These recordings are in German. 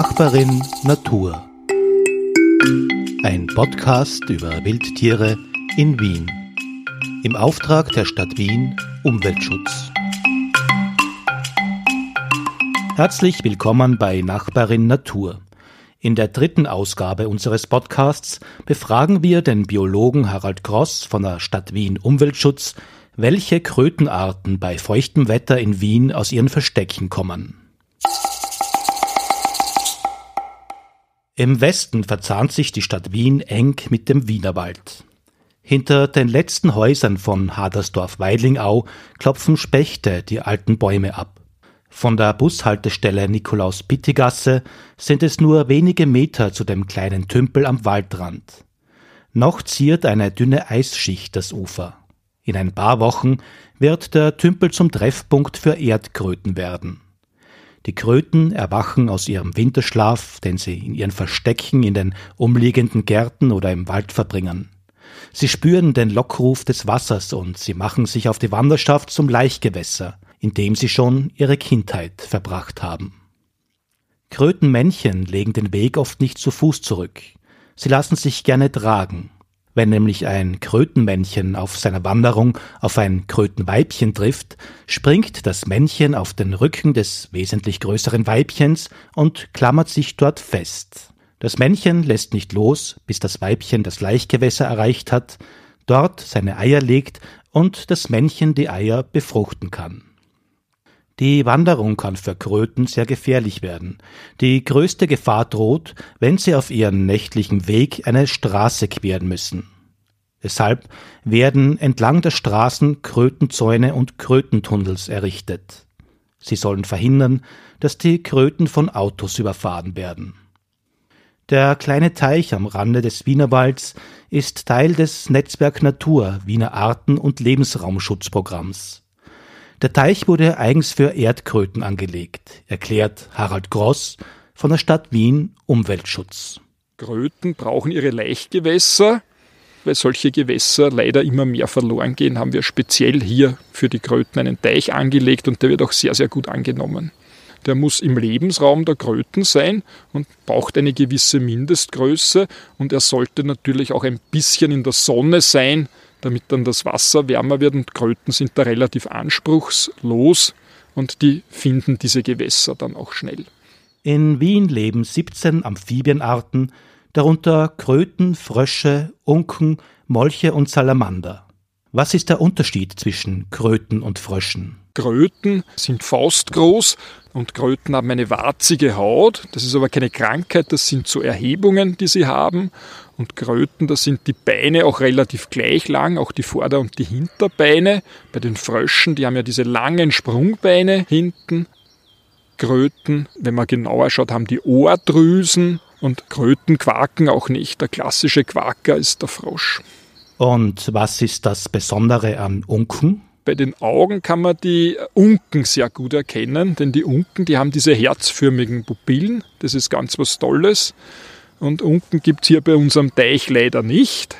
Nachbarin Natur. Ein Podcast über Wildtiere in Wien. Im Auftrag der Stadt Wien Umweltschutz. Herzlich willkommen bei Nachbarin Natur. In der dritten Ausgabe unseres Podcasts befragen wir den Biologen Harald Gross von der Stadt Wien Umweltschutz, welche Krötenarten bei feuchtem Wetter in Wien aus ihren Verstecken kommen. Im Westen verzahnt sich die Stadt Wien eng mit dem Wienerwald. Hinter den letzten Häusern von Hadersdorf-Weidlingau klopfen Spechte die alten Bäume ab. Von der Bushaltestelle Nikolaus-Pittigasse sind es nur wenige Meter zu dem kleinen Tümpel am Waldrand. Noch ziert eine dünne Eisschicht das Ufer. In ein paar Wochen wird der Tümpel zum Treffpunkt für Erdkröten werden. Die Kröten erwachen aus ihrem Winterschlaf, den sie in ihren Verstecken in den umliegenden Gärten oder im Wald verbringen. Sie spüren den Lockruf des Wassers und sie machen sich auf die Wanderschaft zum Laichgewässer, in dem sie schon ihre Kindheit verbracht haben. Krötenmännchen legen den Weg oft nicht zu Fuß zurück. Sie lassen sich gerne tragen. Wenn nämlich ein Krötenmännchen auf seiner Wanderung auf ein Krötenweibchen trifft, springt das Männchen auf den Rücken des wesentlich größeren Weibchens und klammert sich dort fest. Das Männchen lässt nicht los, bis das Weibchen das Laichgewässer erreicht hat, dort seine Eier legt und das Männchen die Eier befruchten kann. Die Wanderung kann für Kröten sehr gefährlich werden. Die größte Gefahr droht, wenn sie auf ihren nächtlichen Weg eine Straße queren müssen. Deshalb werden entlang der Straßen Krötenzäune und Krötentunnels errichtet. Sie sollen verhindern, dass die Kröten von Autos überfahren werden. Der kleine Teich am Rande des Wienerwalds ist Teil des Netzwerk Natur Wiener Arten- und Lebensraumschutzprogramms. Der Teich wurde eigens für Erdkröten angelegt, erklärt Harald Gross von der Stadt Wien Umweltschutz. Kröten brauchen ihre Laichgewässer, weil solche Gewässer leider immer mehr verloren gehen, haben wir speziell hier für die Kröten einen Teich angelegt und der wird auch sehr, sehr gut angenommen. Der muss im Lebensraum der Kröten sein und braucht eine gewisse Mindestgröße und er sollte natürlich auch ein bisschen in der Sonne sein, damit dann das Wasser wärmer wird und Kröten sind da relativ anspruchslos und die finden diese Gewässer dann auch schnell. In Wien leben 17 Amphibienarten, darunter Kröten, Frösche, Unken, Molche und Salamander. Was ist der Unterschied zwischen Kröten und Fröschen? Kröten sind faustgroß und Kröten haben eine warzige Haut. Das ist aber keine Krankheit, das sind so Erhebungen, die sie haben. Und Kröten, da sind die Beine auch relativ gleich lang, auch die Vorder- und die Hinterbeine. Bei den Fröschen, die haben ja diese langen Sprungbeine hinten. Kröten, wenn man genauer schaut, haben die Ohrdrüsen und Kröten quaken auch nicht. Der klassische Quaker ist der Frosch. Und was ist das Besondere an Unken? Bei den Augen kann man die Unken sehr gut erkennen, denn die Unken, die haben diese herzförmigen Pupillen. Das ist ganz was Tolles. Und Unken gibt es hier bei unserem Teich leider nicht.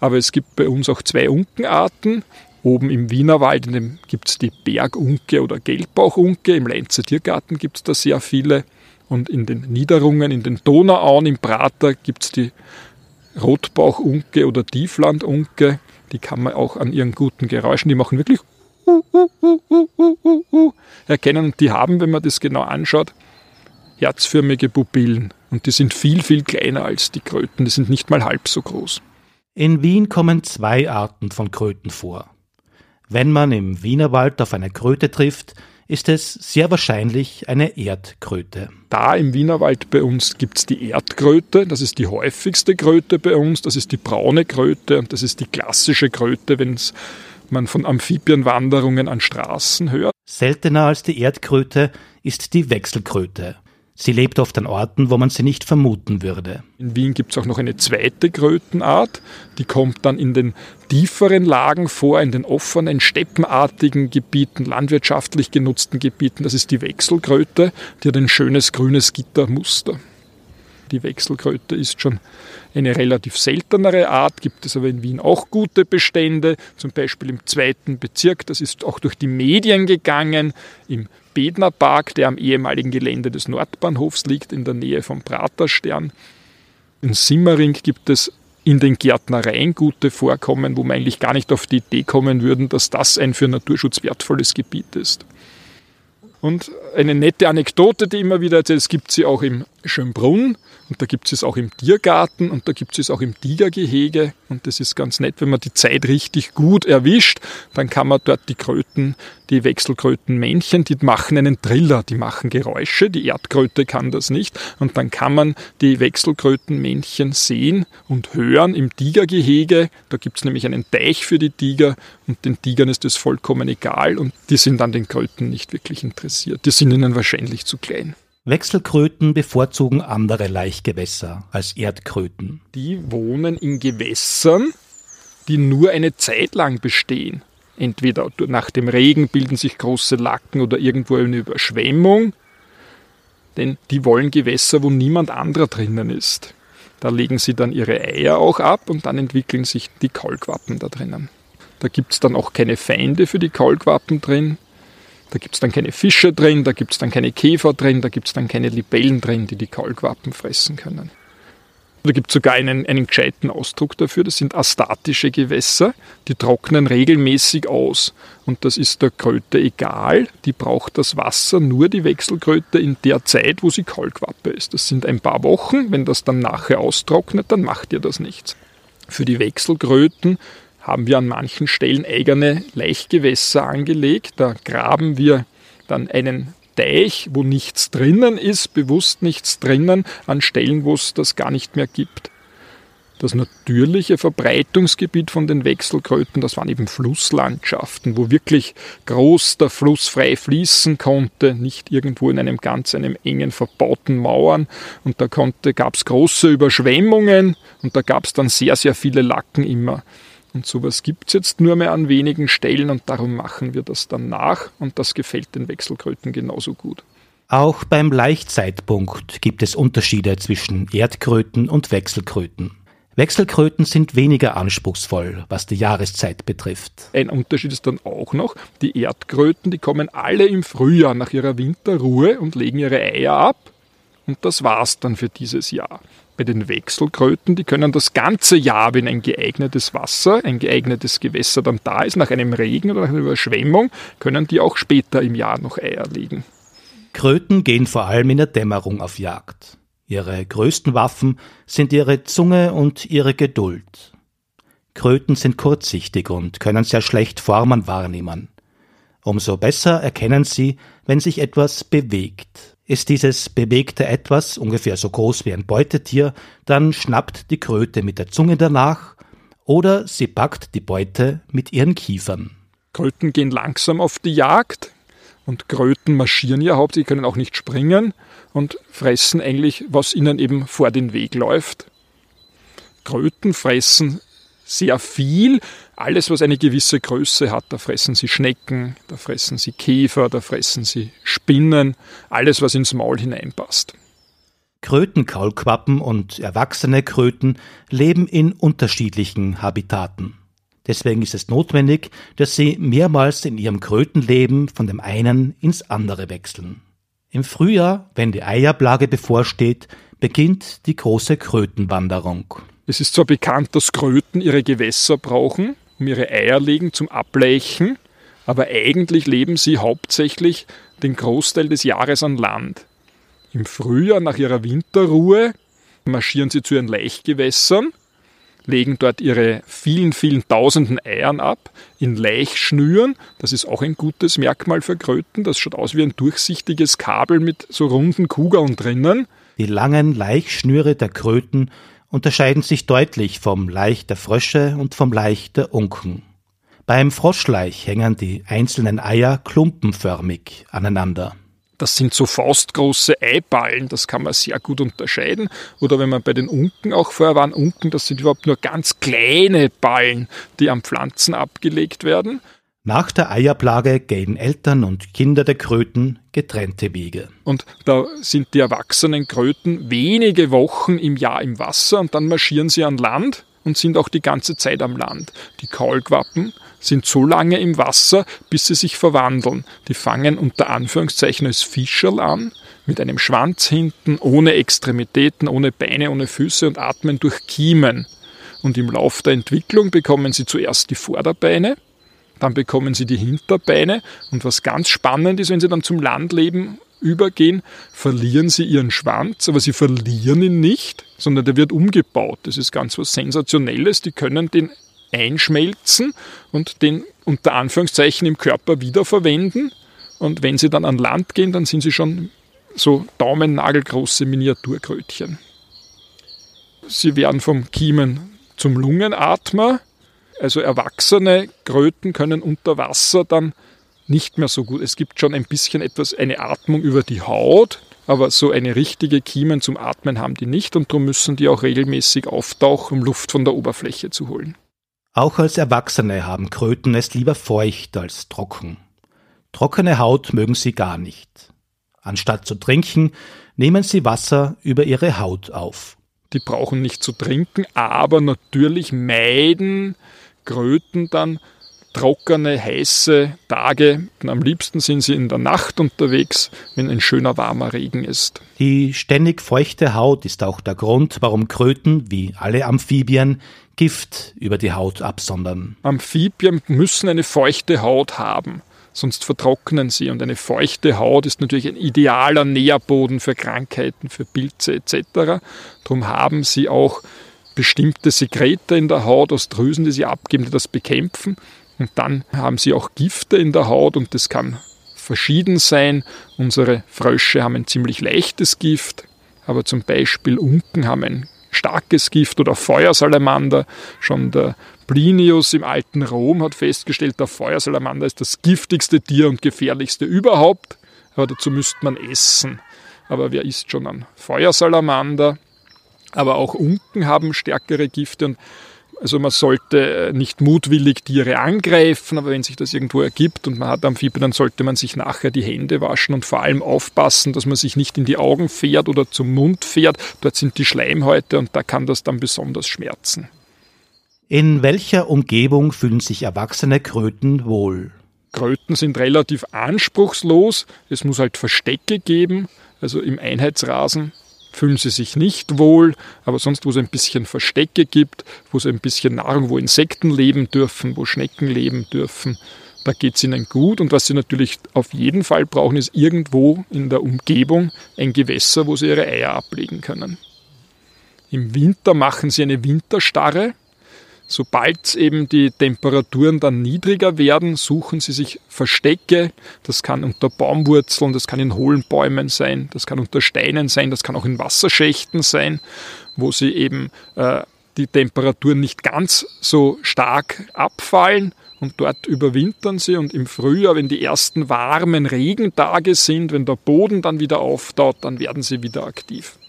Aber es gibt bei uns auch zwei Unkenarten. Oben im Wienerwald gibt es die Bergunke oder Gelbbauchunke. Im Leinzer Tiergarten gibt es da sehr viele. Und in den Niederungen, in den Donauauen im Prater gibt es die Rotbauchunke oder Tieflandunke. Die kann man auch an ihren guten Geräuschen, die machen wirklich erkennen. Die haben, wenn man das genau anschaut, herzförmige Pupillen. Und die sind viel, viel kleiner als die Kröten. Die sind nicht mal halb so groß. In Wien kommen zwei Arten von Kröten vor. Wenn man im Wienerwald auf eine Kröte trifft, ist es sehr wahrscheinlich eine Erdkröte. Da im Wienerwald bei uns gibt es die Erdkröte, das ist die häufigste Kröte bei uns, das ist die braune Kröte und das ist die klassische Kröte, wenn man von Amphibienwanderungen an Straßen hört. Seltener als die Erdkröte ist die Wechselkröte. Sie lebt oft an Orten, wo man sie nicht vermuten würde. In Wien gibt es auch noch eine zweite Krötenart, die kommt dann in den tieferen Lagen vor, in den offenen, steppenartigen Gebieten, landwirtschaftlich genutzten Gebieten. Das ist die Wechselkröte, die hat ein schönes grünes Gittermuster. Die Wechselkröte ist schon eine relativ seltenere Art, gibt es aber in Wien auch gute Bestände, zum Beispiel im zweiten Bezirk, das ist auch durch die Medien gegangen, im Bedner Park, der am ehemaligen Gelände des Nordbahnhofs liegt, in der Nähe vom Praterstern. In Simmering gibt es in den Gärtnereien gute Vorkommen, wo man eigentlich gar nicht auf die Idee kommen würden, dass das ein für Naturschutz wertvolles Gebiet ist. Und eine nette Anekdote, die immer wieder erzählt, es gibt sie auch im Schönbrunn und da gibt es auch im Tiergarten und da gibt es es auch im Tigergehege. Und das ist ganz nett, wenn man die Zeit richtig gut erwischt, dann kann man dort die Kröten, die Wechselkrötenmännchen, die machen einen Triller, die machen Geräusche, die Erdkröte kann das nicht. Und dann kann man die Wechselkrötenmännchen sehen und hören im Tigergehege. Da gibt es nämlich einen Teich für die Tiger und den Tigern ist das vollkommen egal und die sind an den Kröten nicht wirklich interessiert. Die sind ihnen wahrscheinlich zu klein. Wechselkröten bevorzugen andere Laichgewässer als Erdkröten. Die wohnen in Gewässern, die nur eine Zeit lang bestehen. Entweder nach dem Regen bilden sich große Lacken oder irgendwo eine Überschwemmung. Denn die wollen Gewässer, wo niemand anderer drinnen ist. Da legen sie dann ihre Eier auch ab und dann entwickeln sich die Kaulquappen da drinnen. Da gibt es dann auch keine Feinde für die Kaulquappen drin. Da gibt es dann keine Fische drin, da gibt es dann keine Käfer drin, da gibt es dann keine Libellen drin, die die Kaulquappen fressen können. Da gibt es sogar einen, einen gescheiten Ausdruck dafür, das sind astatische Gewässer, die trocknen regelmäßig aus. Und das ist der Kröte egal, die braucht das Wasser, nur die Wechselkröte in der Zeit, wo sie Kaulquappe ist. Das sind ein paar Wochen, wenn das dann nachher austrocknet, dann macht ihr das nichts. Für die Wechselkröten haben wir an manchen Stellen eigene Laichgewässer angelegt. Da graben wir dann einen Teich, wo nichts drinnen ist, bewusst nichts drinnen, an Stellen, wo es das gar nicht mehr gibt. Das natürliche Verbreitungsgebiet von den Wechselkröten, das waren eben Flusslandschaften, wo wirklich groß der Fluss frei fließen konnte, nicht irgendwo in einem ganz einem engen verbauten Mauern. Und da gab es große Überschwemmungen und da gab es dann sehr, sehr viele Lacken immer. Und sowas gibt es jetzt nur mehr an wenigen Stellen und darum machen wir das dann nach und das gefällt den Wechselkröten genauso gut. Auch beim Laichzeitpunkt gibt es Unterschiede zwischen Erdkröten und Wechselkröten. Wechselkröten sind weniger anspruchsvoll, was die Jahreszeit betrifft. Ein Unterschied ist dann auch noch, die Erdkröten, die kommen alle im Frühjahr nach ihrer Winterruhe und legen ihre Eier ab. Und das war's dann für dieses Jahr bei den Wechselkröten, die können das ganze Jahr, wenn ein geeignetes Wasser, ein geeignetes Gewässer dann da ist, nach einem Regen oder einer Überschwemmung, können die auch später im Jahr noch Eier legen. Kröten gehen vor allem in der Dämmerung auf Jagd. Ihre größten Waffen sind ihre Zunge und ihre Geduld. Kröten sind kurzsichtig und können sehr schlecht Formen wahrnehmen. Umso besser erkennen sie, wenn sich etwas bewegt. Ist dieses bewegte Etwas ungefähr so groß wie ein Beutetier, dann schnappt die Kröte mit der Zunge danach oder sie packt die Beute mit ihren Kiefern. Kröten gehen langsam auf die Jagd und Kröten marschieren ja hauptsächlich, können auch nicht springen und fressen eigentlich, was ihnen eben vor den Weg läuft. Kröten fressen sehr viel. Alles, was eine gewisse Größe hat, da fressen sie Schnecken, da fressen sie Käfer, da fressen sie Spinnen, alles, was ins Maul hineinpasst. Krötenkaulquappen und erwachsene Kröten leben in unterschiedlichen Habitaten. Deswegen ist es notwendig, dass sie mehrmals in ihrem Krötenleben von dem einen ins andere wechseln. Im Frühjahr, wenn die Eierplage bevorsteht, beginnt die große Krötenwanderung. Es ist zwar bekannt, dass Kröten ihre Gewässer brauchen, um ihre Eier legen zum Ableichen, aber eigentlich leben sie hauptsächlich den Großteil des Jahres an Land. Im Frühjahr nach ihrer Winterruhe marschieren sie zu ihren Laichgewässern, legen dort ihre vielen, vielen tausenden Eiern ab in Laichschnüren. Das ist auch ein gutes Merkmal für Kröten. Das schaut aus wie ein durchsichtiges Kabel mit so runden Kugeln drinnen. Die langen Laichschnüre der Kröten unterscheiden sich deutlich vom Laich der Frösche und vom Laich der Unken. Beim Froschlaich hängen die einzelnen Eier klumpenförmig aneinander. Das sind so faustgroße Eiballen, das kann man sehr gut unterscheiden. Oder wenn man bei den Unken auch vorher waren, Unken, das sind überhaupt nur ganz kleine Ballen, die am Pflanzen abgelegt werden. Nach der Eierplage gehen Eltern und Kinder der Kröten getrennte Wege. Und da sind die erwachsenen Kröten wenige Wochen im Jahr im Wasser und dann marschieren sie an Land und sind auch die ganze Zeit am Land. Die Kaulquappen sind so lange im Wasser, bis sie sich verwandeln. Die fangen unter Anführungszeichen als Fischerl an, mit einem Schwanz hinten, ohne Extremitäten, ohne Beine, ohne Füße und atmen durch Kiemen. Und im Lauf der Entwicklung bekommen sie zuerst die Vorderbeine, dann bekommen sie die Hinterbeine und was ganz spannend ist, wenn sie dann zum Landleben übergehen, verlieren sie ihren Schwanz, aber sie verlieren ihn nicht, sondern der wird umgebaut. Das ist ganz was Sensationelles. Die können den einschmelzen und den unter Anführungszeichen im Körper wiederverwenden. Und wenn sie dann an Land gehen, dann sind sie schon so daumennagelgroße Miniaturkrötchen. Sie werden vom Kiemen zum Lungenatmer. Also erwachsene Kröten können unter Wasser dann nicht mehr so gut. Es gibt schon ein bisschen etwas, eine Atmung über die Haut, aber so eine richtige Kiemen zum Atmen haben die nicht und darum müssen die auch regelmäßig auftauchen, um Luft von der Oberfläche zu holen. Auch als Erwachsene haben Kröten es lieber feucht als trocken. Trockene Haut mögen sie gar nicht. Anstatt zu trinken, nehmen sie Wasser über ihre Haut auf. Die brauchen nicht zu trinken, aber natürlich meiden Kröten dann trockene, heiße Tage. Am liebsten sind sie in der Nacht unterwegs, wenn ein schöner warmer Regen ist. Die ständig feuchte Haut ist auch der Grund, warum Kröten, wie alle Amphibien, Gift über die Haut absondern. Amphibien müssen eine feuchte Haut haben, sonst vertrocknen sie. Und eine feuchte Haut ist natürlich ein idealer Nährboden für Krankheiten, für Pilze etc. Darum haben sie auch bestimmte Sekrete in der Haut aus Drüsen, die sie abgeben, die das bekämpfen. Und dann haben sie auch Gifte in der Haut und das kann verschieden sein. Unsere Frösche haben ein ziemlich leichtes Gift, aber zum Beispiel Unken haben ein starkes Gift oder Feuersalamander. Schon der Plinius im alten Rom hat festgestellt, der Feuersalamander ist das giftigste Tier und gefährlichste überhaupt. Aber dazu müsste man essen. Aber wer isst schon an Feuersalamander? Aber auch Unken haben stärkere Gifte und also man sollte äh, nicht mutwillig Tiere angreifen, aber wenn sich das irgendwo ergibt und man hat Amphibien, dann sollte man sich nachher die Hände waschen und vor allem aufpassen, dass man sich nicht in die Augen fährt oder zum Mund fährt. Dort sind die Schleimhäute und da kann das dann besonders schmerzen. In welcher Umgebung fühlen sich erwachsene Kröten wohl? Kröten sind relativ anspruchslos. Es muss halt Verstecke geben. Also im Einheitsrasen fühlen sie sich nicht wohl, aber sonst, wo es ein bisschen Verstecke gibt, wo es ein bisschen Nahrung, wo Insekten leben dürfen, wo Schnecken leben dürfen, da geht es ihnen gut. Und was sie natürlich auf jeden Fall brauchen, ist irgendwo in der Umgebung ein Gewässer, wo sie ihre Eier ablegen können. Im Winter machen sie eine Winterstarre, Sobald eben die Temperaturen dann niedriger werden, suchen sie sich Verstecke. Das kann unter Baumwurzeln, das kann in hohlen Bäumen sein, das kann unter Steinen sein, das kann auch in Wasserschächten sein, wo sie eben äh, die Temperaturen nicht ganz so stark abfallen und dort überwintern sie und im Frühjahr, wenn die ersten warmen Regentage sind, wenn der Boden dann wieder auftaut, dann werden sie wieder aktiv.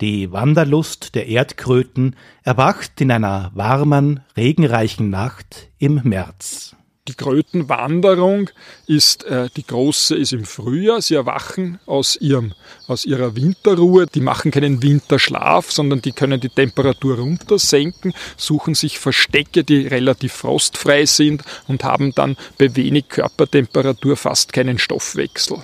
Die Wanderlust der Erdkröten erwacht in einer warmen, regenreichen Nacht im März. Die Krötenwanderung ist, äh, die große ist im Frühjahr. Sie erwachen aus, ihrem, aus ihrer Winterruhe. Die machen keinen Winterschlaf, sondern die können die Temperatur runtersenken, suchen sich Verstecke, die relativ frostfrei sind und haben dann bei wenig Körpertemperatur fast keinen Stoffwechsel.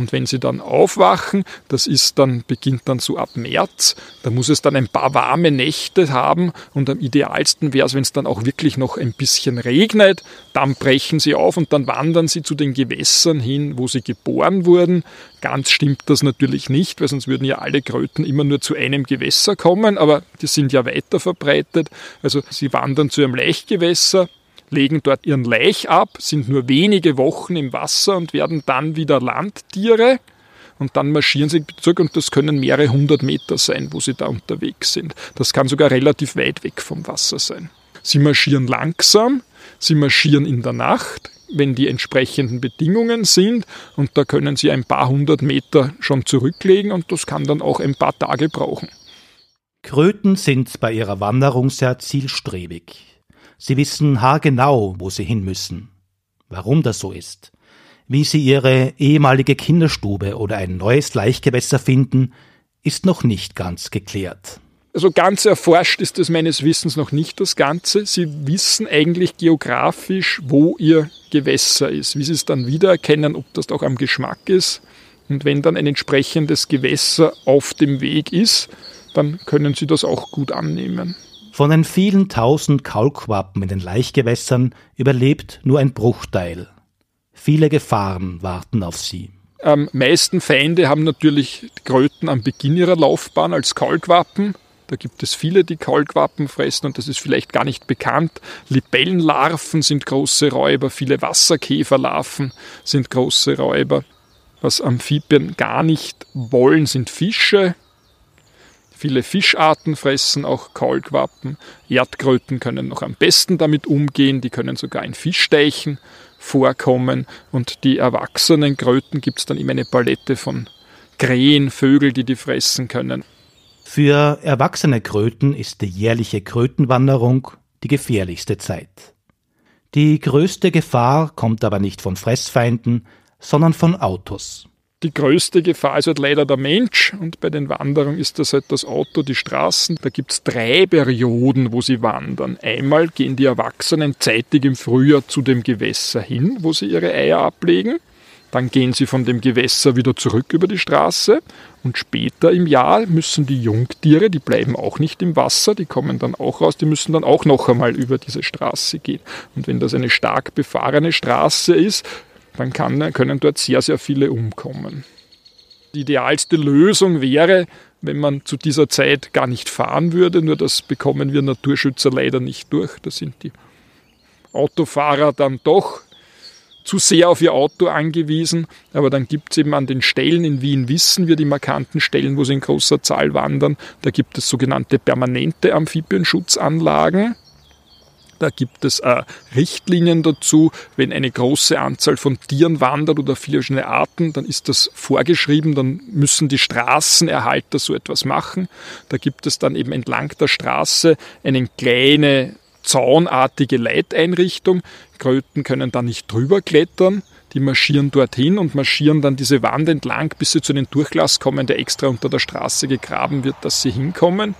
Und wenn sie dann aufwachen, das ist dann, beginnt dann so ab März, da muss es dann ein paar warme Nächte haben und am idealsten wäre es, wenn es dann auch wirklich noch ein bisschen regnet, dann brechen sie auf und dann wandern sie zu den Gewässern hin, wo sie geboren wurden. Ganz stimmt das natürlich nicht, weil sonst würden ja alle Kröten immer nur zu einem Gewässer kommen, aber die sind ja weiter verbreitet. Also sie wandern zu einem Laichgewässer, legen dort ihren Laich ab, sind nur wenige Wochen im Wasser und werden dann wieder Landtiere. Und dann marschieren sie zurück und das können mehrere hundert Meter sein, wo sie da unterwegs sind. Das kann sogar relativ weit weg vom Wasser sein. Sie marschieren langsam, sie marschieren in der Nacht, wenn die entsprechenden Bedingungen sind und da können sie ein paar hundert Meter schon zurücklegen und das kann dann auch ein paar Tage brauchen. Kröten sind bei ihrer Wanderung sehr zielstrebig. Sie wissen haargenau, wo sie hin müssen. Warum das so ist, wie sie ihre ehemalige Kinderstube oder ein neues Laichgewässer finden, ist noch nicht ganz geklärt. Also ganz erforscht ist das meines Wissens noch nicht das Ganze. Sie wissen eigentlich geografisch, wo ihr Gewässer ist. Wie sie es dann wiedererkennen, ob das auch am Geschmack ist. Und wenn dann ein entsprechendes Gewässer auf dem Weg ist, dann können sie das auch gut annehmen. Von den vielen tausend Kaulquappen in den Laichgewässern überlebt nur ein Bruchteil. Viele Gefahren warten auf sie. Am meisten Feinde haben natürlich Kröten am Beginn ihrer Laufbahn als Kaulquappen. Da gibt es viele, die Kaulquappen fressen und das ist vielleicht gar nicht bekannt. Libellenlarven sind große Räuber, viele Wasserkäferlarven sind große Räuber. Was Amphibien gar nicht wollen, sind Fische. Viele Fischarten fressen auch Kaulquappen. Erdkröten können noch am besten damit umgehen, die können sogar in Fischteichen vorkommen. Und die erwachsenen Kröten gibt es dann immer eine Palette von Krähen, Vögel, die die fressen können. Für erwachsene Kröten ist die jährliche Krötenwanderung die gefährlichste Zeit. Die größte Gefahr kommt aber nicht von Fressfeinden, sondern von Autos. Die größte Gefahr ist halt leider der Mensch und bei den Wanderungen ist das halt das Auto, die Straßen. Da gibt es drei Perioden, wo sie wandern. Einmal gehen die Erwachsenen zeitig im Frühjahr zu dem Gewässer hin, wo sie ihre Eier ablegen. Dann gehen sie von dem Gewässer wieder zurück über die Straße und später im Jahr müssen die Jungtiere, die bleiben auch nicht im Wasser, die kommen dann auch raus, die müssen dann auch noch einmal über diese Straße gehen. Und wenn das eine stark befahrene Straße ist, dann kann, können dort sehr, sehr viele umkommen. Die idealste Lösung wäre, wenn man zu dieser Zeit gar nicht fahren würde, nur das bekommen wir Naturschützer leider nicht durch. Da sind die Autofahrer dann doch zu sehr auf ihr Auto angewiesen. Aber dann gibt es eben an den Stellen in Wien, wissen wir die markanten Stellen, wo sie in großer Zahl wandern, da gibt es sogenannte permanente Amphibienschutzanlagen. Da gibt es äh, Richtlinien dazu. Wenn eine große Anzahl von Tieren wandert oder viele verschiedene Arten, dann ist das vorgeschrieben. Dann müssen die Straßenerhalter so etwas machen. Da gibt es dann eben entlang der Straße eine kleine zaunartige Leiteinrichtung. Kröten können da nicht drüber klettern. Die marschieren dorthin und marschieren dann diese Wand entlang, bis sie zu einem Durchlass kommen, der extra unter der Straße gegraben wird, dass sie hinkommen.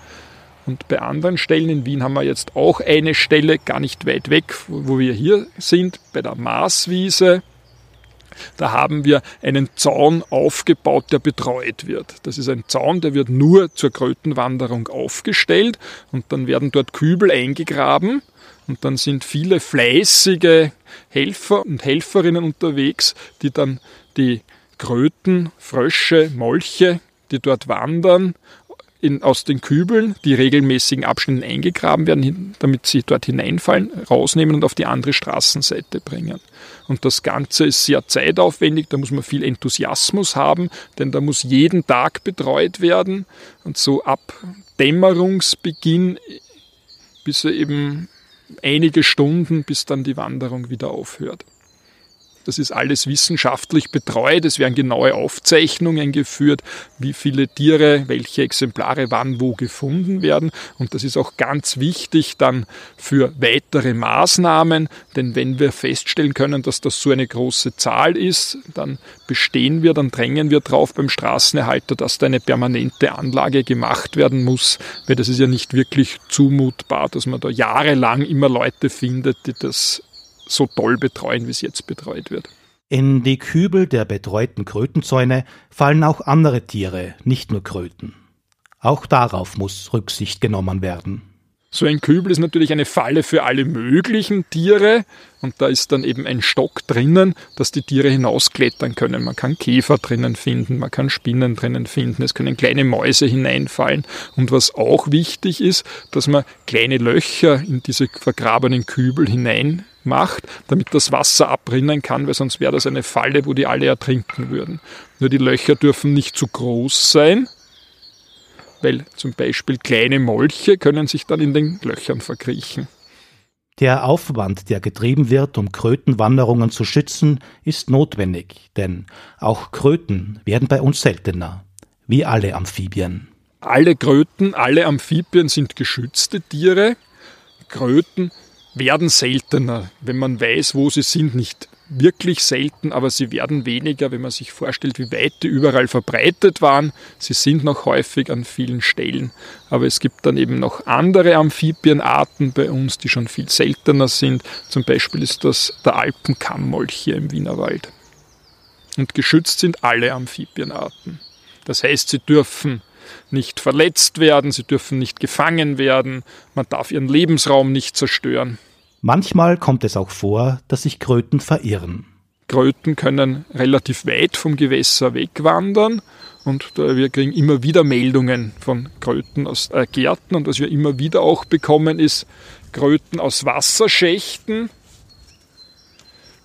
Und bei anderen Stellen in Wien haben wir jetzt auch eine Stelle gar nicht weit weg, wo wir hier sind, bei der Marswiese. Da haben wir einen Zaun aufgebaut, der betreut wird. Das ist ein Zaun, der wird nur zur Krötenwanderung aufgestellt und dann werden dort Kübel eingegraben und dann sind viele fleißige Helfer und Helferinnen unterwegs, die dann die Kröten, Frösche, Molche, die dort wandern, in, aus den Kübeln, die regelmäßigen Abschnitten eingegraben werden, damit sie dort hineinfallen, rausnehmen und auf die andere Straßenseite bringen. Und das Ganze ist sehr zeitaufwendig, da muss man viel Enthusiasmus haben, denn da muss jeden Tag betreut werden. Und so ab Dämmerungsbeginn bis eben einige Stunden, bis dann die Wanderung wieder aufhört. Das ist alles wissenschaftlich betreut. Es werden genaue Aufzeichnungen geführt, wie viele Tiere, welche Exemplare wann wo gefunden werden. Und das ist auch ganz wichtig dann für weitere Maßnahmen. Denn wenn wir feststellen können, dass das so eine große Zahl ist, dann bestehen wir, dann drängen wir drauf beim Straßenerhalter, dass da eine permanente Anlage gemacht werden muss. Weil das ist ja nicht wirklich zumutbar, dass man da jahrelang immer Leute findet, die das so toll betreuen, wie es jetzt betreut wird. In die Kübel der betreuten Krötenzäune fallen auch andere Tiere, nicht nur Kröten. Auch darauf muss Rücksicht genommen werden. So ein Kübel ist natürlich eine Falle für alle möglichen Tiere und da ist dann eben ein Stock drinnen, dass die Tiere hinausklettern können. Man kann Käfer drinnen finden, man kann Spinnen drinnen finden, es können kleine Mäuse hineinfallen und was auch wichtig ist, dass man kleine Löcher in diese vergrabenen Kübel hinein macht, damit das Wasser abrinnen kann, weil sonst wäre das eine Falle, wo die alle ertrinken würden. Nur die Löcher dürfen nicht zu groß sein, weil zum Beispiel kleine Molche können sich dann in den Löchern verkriechen. Der Aufwand, der getrieben wird, um Krötenwanderungen zu schützen, ist notwendig, denn auch Kröten werden bei uns seltener, wie alle Amphibien. Alle Kröten, alle Amphibien sind geschützte Tiere. Kröten werden seltener, wenn man weiß, wo sie sind, nicht wirklich selten, aber sie werden weniger, wenn man sich vorstellt, wie weit die überall verbreitet waren. Sie sind noch häufig an vielen Stellen, aber es gibt dann eben noch andere Amphibienarten bei uns, die schon viel seltener sind. Zum Beispiel ist das der Alpenkammmolch hier im Wienerwald. Und geschützt sind alle Amphibienarten. Das heißt, sie dürfen nicht verletzt werden, sie dürfen nicht gefangen werden, man darf ihren Lebensraum nicht zerstören. Manchmal kommt es auch vor, dass sich Kröten verirren. Kröten können relativ weit vom Gewässer wegwandern und wir kriegen immer wieder Meldungen von Kröten aus äh, Gärten und was wir immer wieder auch bekommen ist Kröten aus Wasserschächten,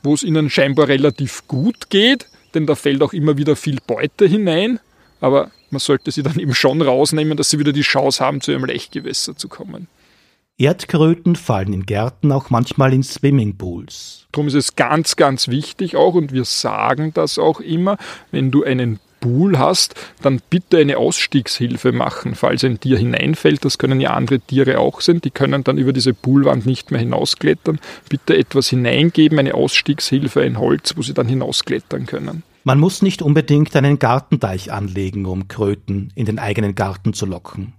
wo es ihnen scheinbar relativ gut geht, denn da fällt auch immer wieder viel Beute hinein, aber man sollte sie dann eben schon rausnehmen, dass sie wieder die Chance haben, zu ihrem Lechgewässer zu kommen. Erdkröten fallen in Gärten auch manchmal in Swimmingpools. Darum ist es ganz, ganz wichtig auch, und wir sagen das auch immer, wenn du einen Pool hast, dann bitte eine Ausstiegshilfe machen, falls ein Tier hineinfällt. Das können ja andere Tiere auch sein. Die können dann über diese Poolwand nicht mehr hinausklettern. Bitte etwas hineingeben, eine Ausstiegshilfe, ein Holz, wo sie dann hinausklettern können. Man muss nicht unbedingt einen Gartenteich anlegen, um Kröten in den eigenen Garten zu locken.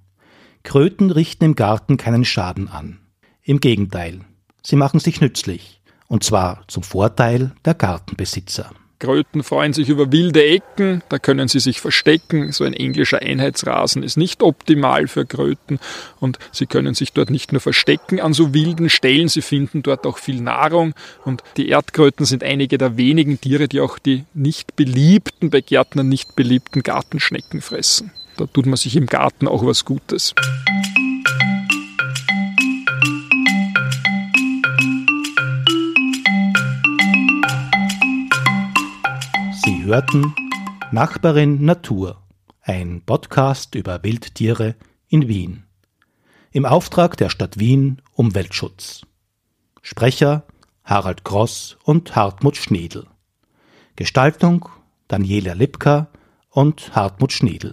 Kröten richten im Garten keinen Schaden an. Im Gegenteil, sie machen sich nützlich, und zwar zum Vorteil der Gartenbesitzer. Kröten freuen sich über wilde Ecken, da können sie sich verstecken. So ein englischer Einheitsrasen ist nicht optimal für Kröten und sie können sich dort nicht nur verstecken an so wilden Stellen, sie finden dort auch viel Nahrung und die Erdkröten sind einige der wenigen Tiere, die auch die nicht beliebten, bei Gärtnern nicht beliebten Gartenschnecken fressen. Da tut man sich im Garten auch was Gutes. Hörten Nachbarin Natur, ein Podcast über Wildtiere in Wien. Im Auftrag der Stadt Wien Umweltschutz. Sprecher Harald Gross und Hartmut Schnedel. Gestaltung Daniela Lipka und Hartmut Schnedel.